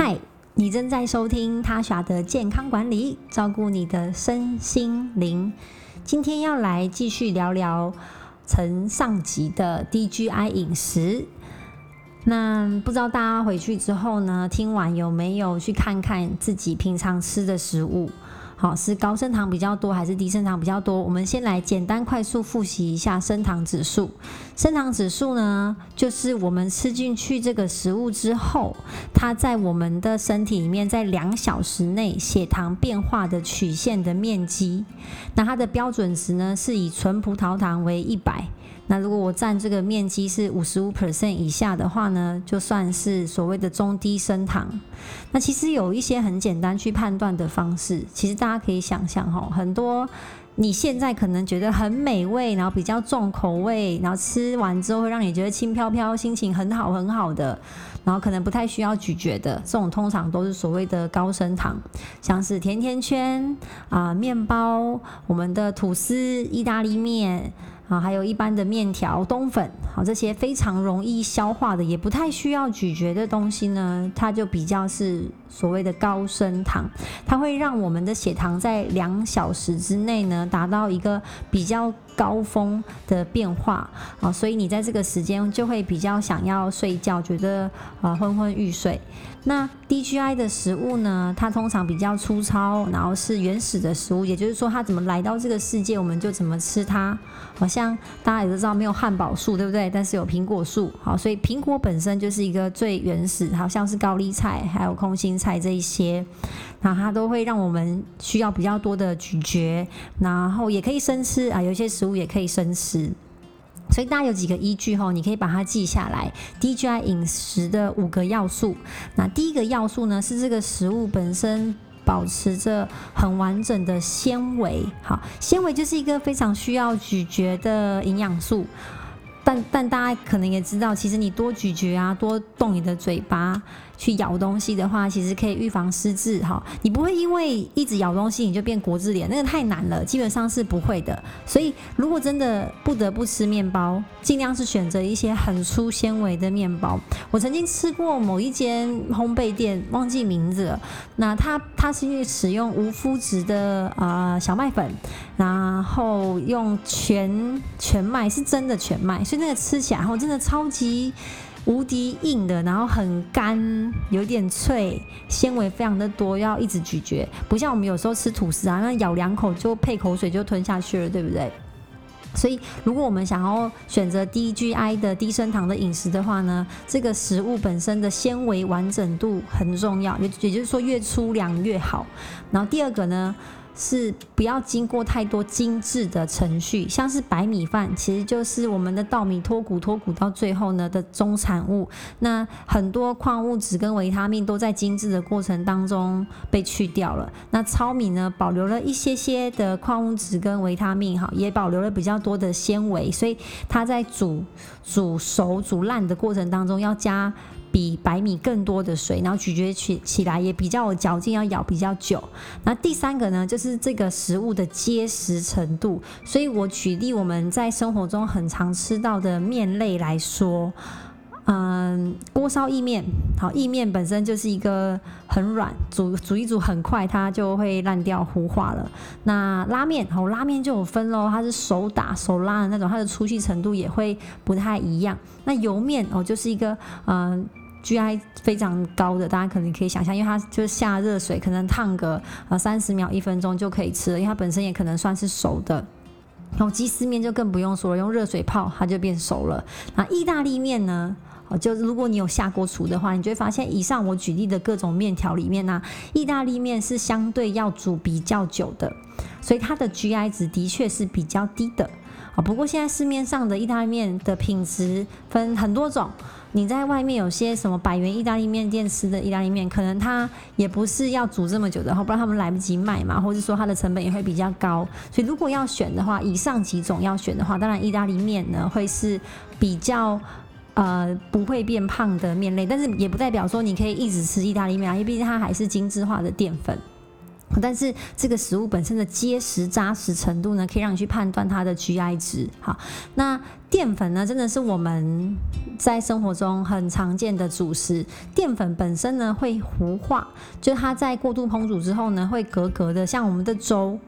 嗨，你正在收听他选的健康管理，照顾你的身心灵。今天要来继续聊聊曾上集的 DGI 饮食。那不知道大家回去之后呢，听完有没有去看看自己平常吃的食物？好，是高升糖比较多还是低升糖比较多？我们先来简单快速复习一下升糖指数。升糖指数呢，就是我们吃进去这个食物之后，它在我们的身体里面，在两小时内血糖变化的曲线的面积。那它的标准值呢，是以纯葡萄糖为一百。那如果我占这个面积是五十五 percent 以下的话呢，就算是所谓的中低升糖。那其实有一些很简单去判断的方式，其实大家可以想象哈，很多你现在可能觉得很美味，然后比较重口味，然后吃完之后会让你觉得轻飘飘、心情很好很好的，然后可能不太需要咀嚼的，这种通常都是所谓的高升糖，像是甜甜圈啊、面包、我们的吐司、意大利面。啊，还有一般的面条、冬粉，好，这些非常容易消化的，也不太需要咀嚼的东西呢，它就比较是所谓的高升糖，它会让我们的血糖在两小时之内呢达到一个比较高峰的变化啊，所以你在这个时间就会比较想要睡觉，觉得啊昏昏欲睡。那 DGI 的食物呢，它通常比较粗糙，然后是原始的食物，也就是说它怎么来到这个世界，我们就怎么吃它。好像大家也都知道没有汉堡树，对不对？但是有苹果树，好，所以苹果本身就是一个最原始，好像是高丽菜，还有空心菜这一些。那它都会让我们需要比较多的咀嚼，然后也可以生吃啊，有些食物也可以生吃。所以大家有几个依据吼，你可以把它记下来。DGI 饮食的五个要素，那第一个要素呢是这个食物本身保持着很完整的纤维。好，纤维就是一个非常需要咀嚼的营养素。但但大家可能也知道，其实你多咀嚼啊，多动你的嘴巴。去咬东西的话，其实可以预防失智哈。你不会因为一直咬东西你就变国字脸，那个太难了，基本上是不会的。所以如果真的不得不吃面包，尽量是选择一些很粗纤维的面包。我曾经吃过某一间烘焙店，忘记名字了。那它它是因为使用无麸质的啊、呃、小麦粉，然后用全全麦，是真的全麦，所以那个吃起来后真的超级。无敌硬的，然后很干，有点脆，纤维非常的多，要一直咀嚼，不像我们有时候吃吐司啊，那咬两口就配口水就吞下去了，对不对？所以，如果我们想要选择低 GI 的低升糖的饮食的话呢，这个食物本身的纤维完整度很重要，也也就是说越粗粮越好。然后第二个呢，是不要经过太多精致的程序，像是白米饭，其实就是我们的稻米脱谷，脱谷到最后呢的终产物。那很多矿物质跟维他命都在精致的过程当中被去掉了。那糙米呢，保留了一些些的矿物质跟维他命，哈，也保留了比较多的纤维，所以它在煮、煮熟、煮烂的过程当中要加。比白米更多的水，然后咀嚼起起来也比较有嚼劲，要咬比较久。那第三个呢，就是这个食物的结实程度。所以我举例我们在生活中很常吃到的面类来说，嗯，锅烧意面，好，意面本身就是一个很软，煮煮一煮很快它就会烂掉糊化了。那拉面，好，拉面就有分喽，它是手打手拉的那种，它的粗细程度也会不太一样。那油面哦，就是一个嗯。GI 非常高的，大家可能可以想象，因为它就是下热水，可能烫个呃三十秒、一分钟就可以吃了，因为它本身也可能算是熟的。然后鸡丝面就更不用说了，用热水泡它就变熟了。那意大利面呢？就是如果你有下过厨的话，你就会发现，以上我举例的各种面条里面呢，意大利面是相对要煮比较久的，所以它的 GI 值的确是比较低的。啊，不过现在市面上的意大利面的品质分很多种。你在外面有些什么百元意大利面店吃的意大利面，可能它也不是要煮这么久的，然后不然他们来不及卖嘛，或者说它的成本也会比较高。所以如果要选的话，以上几种要选的话，当然意大利面呢会是比较呃不会变胖的面类，但是也不代表说你可以一直吃意大利面啊，因为毕竟它还是精致化的淀粉。但是这个食物本身的结实扎实程度呢，可以让你去判断它的 GI 值。好，那淀粉呢，真的是我们在生活中很常见的主食。淀粉本身呢会糊化，就是它在过度烹煮之后呢会格格的，像我们的粥，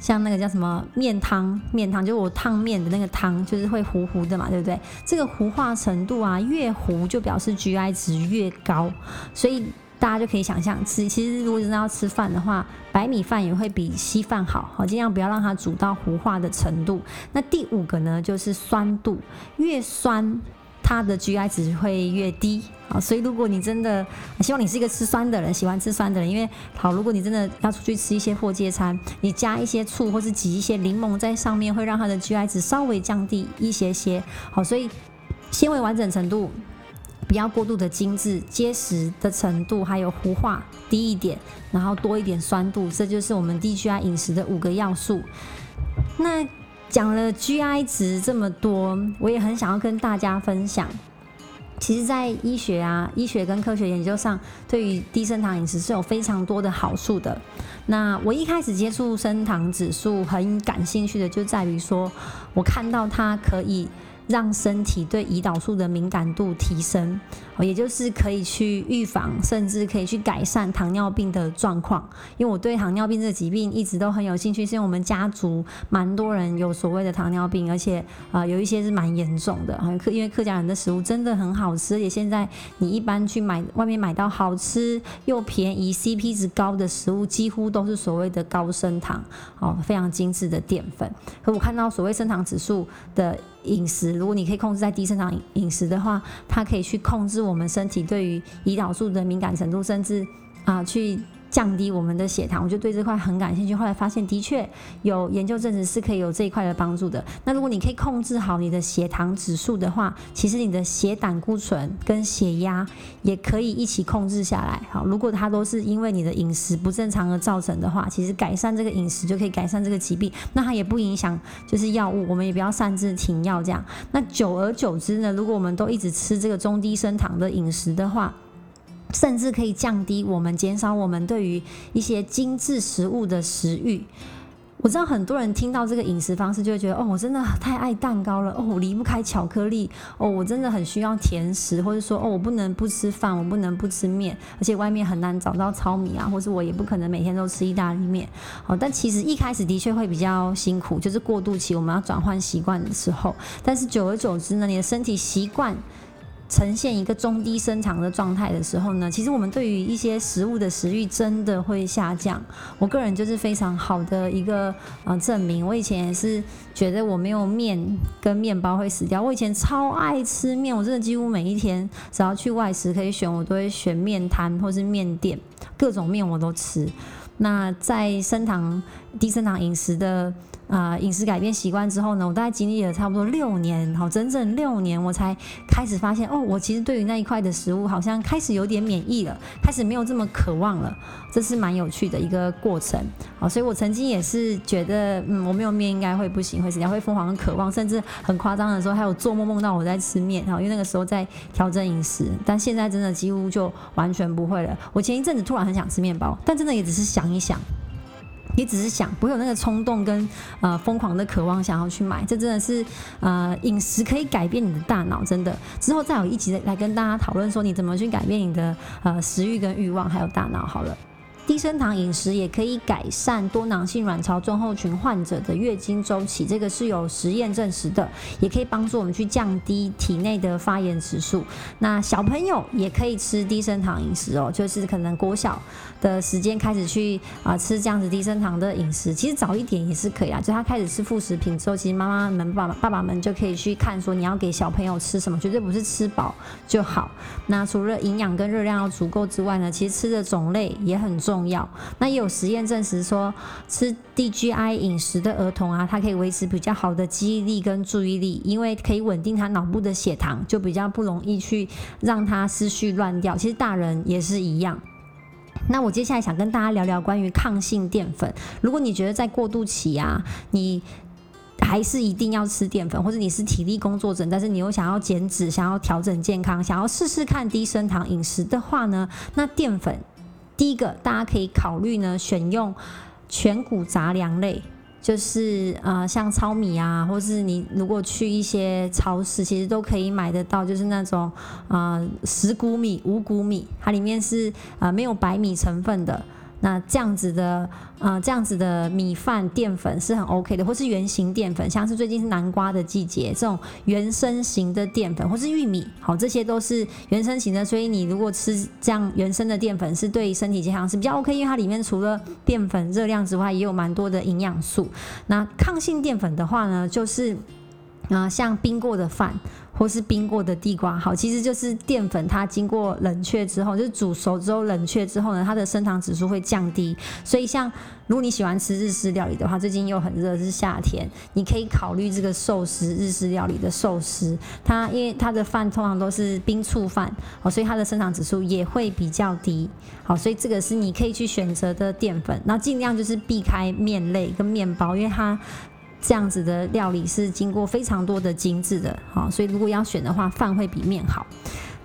像那个叫什么面汤，面汤就是我烫面的那个汤，就是会糊糊的嘛，对不对？这个糊化程度啊，越糊就表示 GI 值越高，所以。大家就可以想象吃，其实如果真的要吃饭的话，白米饭也会比稀饭好，好，尽量不要让它煮到糊化的程度。那第五个呢，就是酸度，越酸它的 GI 值会越低，好，所以如果你真的希望你是一个吃酸的人，喜欢吃酸的人，因为好，如果你真的要出去吃一些货街餐，你加一些醋或是挤一些柠檬在上面，会让它的 GI 值稍微降低一些些，好，所以纤维完整程度。不要过度的精致，结实的程度还有糊化低一点，然后多一点酸度，这就是我们 DGI 饮食的五个要素。那讲了 GI 值这么多，我也很想要跟大家分享。其实，在医学啊、医学跟科学研究上，对于低升糖饮食是有非常多的好处的。那我一开始接触升糖指数很感兴趣的，就在于说我看到它可以。让身体对胰岛素的敏感度提升，也就是可以去预防，甚至可以去改善糖尿病的状况。因为我对糖尿病这个疾病一直都很有兴趣，是因为我们家族蛮多人有所谓的糖尿病，而且啊有一些是蛮严重的。客因为客家人的食物真的很好吃，而且现在你一般去买外面买到好吃又便宜、CP 值高的食物，几乎都是所谓的高升糖，哦，非常精致的淀粉。可我看到所谓升糖指数的。饮食，如果你可以控制在低升糖饮食的话，它可以去控制我们身体对于胰岛素的敏感程度，甚至啊去。降低我们的血糖，我就对这块很感兴趣。后来发现，的确有研究证实是可以有这一块的帮助的。那如果你可以控制好你的血糖指数的话，其实你的血胆固醇跟血压也可以一起控制下来。好，如果它都是因为你的饮食不正常而造成的话，其实改善这个饮食就可以改善这个疾病。那它也不影响就是药物，我们也不要擅自停药这样。那久而久之呢，如果我们都一直吃这个中低升糖的饮食的话，甚至可以降低我们、减少我们对于一些精致食物的食欲。我知道很多人听到这个饮食方式，就会觉得哦，我真的太爱蛋糕了，哦，我离不开巧克力，哦，我真的很需要甜食，或者说哦，我不能不吃饭，我不能不吃面，而且外面很难找到糙米啊，或是我也不可能每天都吃意大利面。哦，但其实一开始的确会比较辛苦，就是过渡期我们要转换习惯的时候，但是久而久之呢，你的身体习惯。呈现一个中低升糖的状态的时候呢，其实我们对于一些食物的食欲真的会下降。我个人就是非常好的一个啊证明。我以前也是觉得我没有面跟面包会死掉。我以前超爱吃面，我真的几乎每一天只要去外食可以选，我都会选面摊或是面店，各种面我都吃。那在升糖、低升糖饮食的。啊、饮食改变习惯之后呢，我大概经历了差不多六年，好，整整六年，我才开始发现，哦，我其实对于那一块的食物好像开始有点免疫了，开始没有这么渴望了，这是蛮有趣的一个过程，好，所以我曾经也是觉得，嗯，我没有面应该会不行，会死掉，会疯狂的渴望，甚至很夸张的时候，还有做梦梦到我在吃面，好，因为那个时候在调整饮食，但现在真的几乎就完全不会了。我前一阵子突然很想吃面包，但真的也只是想一想。你只是想，不会有那个冲动跟呃疯狂的渴望想要去买，这真的是呃饮食可以改变你的大脑，真的。之后再有一集来跟大家讨论说你怎么去改变你的呃食欲跟欲望还有大脑好了。低升糖饮食也可以改善多囊性卵巢综合群患者的月经周期，这个是有实验证实的，也可以帮助我们去降低体内的发炎指数。那小朋友也可以吃低升糖饮食哦，就是可能国小的时间开始去啊吃这样子低升糖的饮食，其实早一点也是可以啊。就他开始吃副食品之后，其实妈妈们、爸爸爸爸们就可以去看说你要给小朋友吃什么，绝对不是吃饱就好。那除了营养跟热量要足够之外呢，其实吃的种类也很重。重要。那也有实验证实说，吃 DGI 饮食的儿童啊，他可以维持比较好的记忆力跟注意力，因为可以稳定他脑部的血糖，就比较不容易去让他思绪乱掉。其实大人也是一样。那我接下来想跟大家聊聊关于抗性淀粉。如果你觉得在过渡期啊，你还是一定要吃淀粉，或者你是体力工作者，但是你又想要减脂、想要调整健康、想要试试看低升糖饮食的话呢，那淀粉。第一个，大家可以考虑呢，选用全谷杂粮类。就是呃，像糙米啊，或是你如果去一些超市，其实都可以买得到，就是那种呃十谷米、五谷米，它里面是呃没有白米成分的。那这样子的，呃，这样子的米饭淀粉是很 OK 的，或是圆形淀粉，像是最近是南瓜的季节，这种原生型的淀粉，或是玉米，好，这些都是原生型的，所以你如果吃这样原生的淀粉，是对身体健康是比较 OK，因为它里面除了淀粉热量之外，也有蛮多的营养素。那抗性淀粉的话呢，就是。啊，像冰过的饭或是冰过的地瓜，好，其实就是淀粉，它经过冷却之后，就是煮熟之后冷却之后呢，它的升糖指数会降低。所以，像如果你喜欢吃日式料理的话，最近又很热，是夏天，你可以考虑这个寿司，日式料理的寿司，它因为它的饭通常都是冰醋饭，哦，所以它的升糖指数也会比较低。好，所以这个是你可以去选择的淀粉，那尽量就是避开面类跟面包，因为它。这样子的料理是经过非常多的精致的，好，所以如果要选的话，饭会比面好。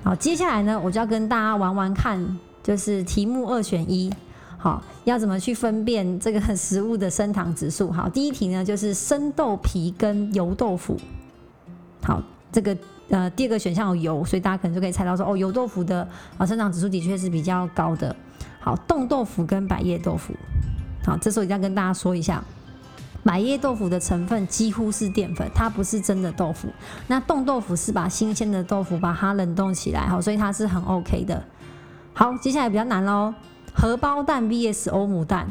好，接下来呢，我就要跟大家玩玩看，就是题目二选一，好，要怎么去分辨这个食物的升糖指数？好，第一题呢就是生豆皮跟油豆腐。好，这个呃第二个选项有油，所以大家可能就可以猜到说，哦，油豆腐的啊升糖指数的确是比较高的。好，冻豆腐跟百叶豆腐，好，这时候一定要跟大家说一下。百叶豆腐的成分几乎是淀粉，它不是真的豆腐。那冻豆腐是把新鲜的豆腐把它冷冻起来，好，所以它是很 OK 的。好，接下来比较难喽，荷包蛋 VS 欧姆蛋。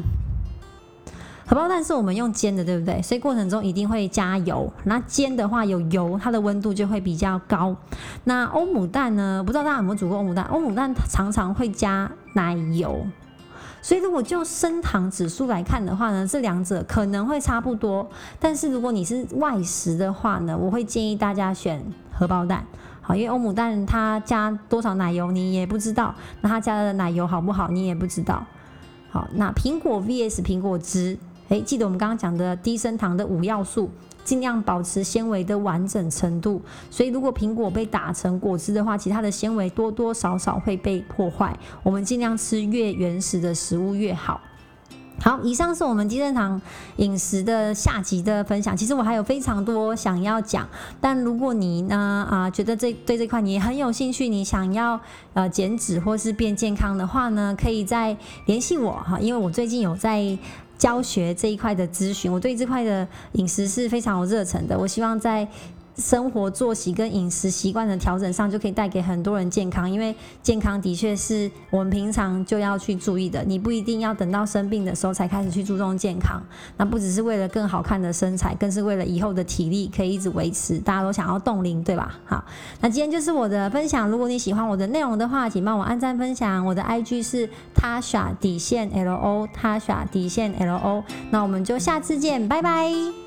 荷包蛋是我们用煎的，对不对？所以过程中一定会加油。那煎的话有油，它的温度就会比较高。那欧姆蛋呢？不知道大家有没有煮过欧姆蛋？欧姆蛋常常会加奶油。所以，如果就升糖指数来看的话呢，这两者可能会差不多。但是，如果你是外食的话呢，我会建议大家选荷包蛋，好，因为欧姆蛋它加多少奶油你也不知道，那它加的奶油好不好你也不知道。好，那苹果 VS 苹果汁，诶，记得我们刚刚讲的低升糖的五要素。尽量保持纤维的完整程度，所以如果苹果被打成果汁的话，其他的纤维多多少少会被破坏。我们尽量吃越原始的食物越好。好，以上是我们低升糖饮食的下集的分享。其实我还有非常多想要讲，但如果你呢啊觉得这对这块你很有兴趣，你想要呃减脂或是变健康的话呢，可以再联系我哈，因为我最近有在。教学这一块的咨询，我对这块的饮食是非常有热忱的。我希望在生活作息跟饮食习惯的调整上，就可以带给很多人健康。因为健康的确是我们平常就要去注意的。你不一定要等到生病的时候才开始去注重健康。那不只是为了更好看的身材，更是为了以后的体力可以一直维持。大家都想要冻龄，对吧？好，那今天就是我的分享。如果你喜欢我的内容的话，请帮我按赞分享。我的 IG 是 Tasha 底线 L O，Tasha 底线 L O。那我们就下次见，拜拜。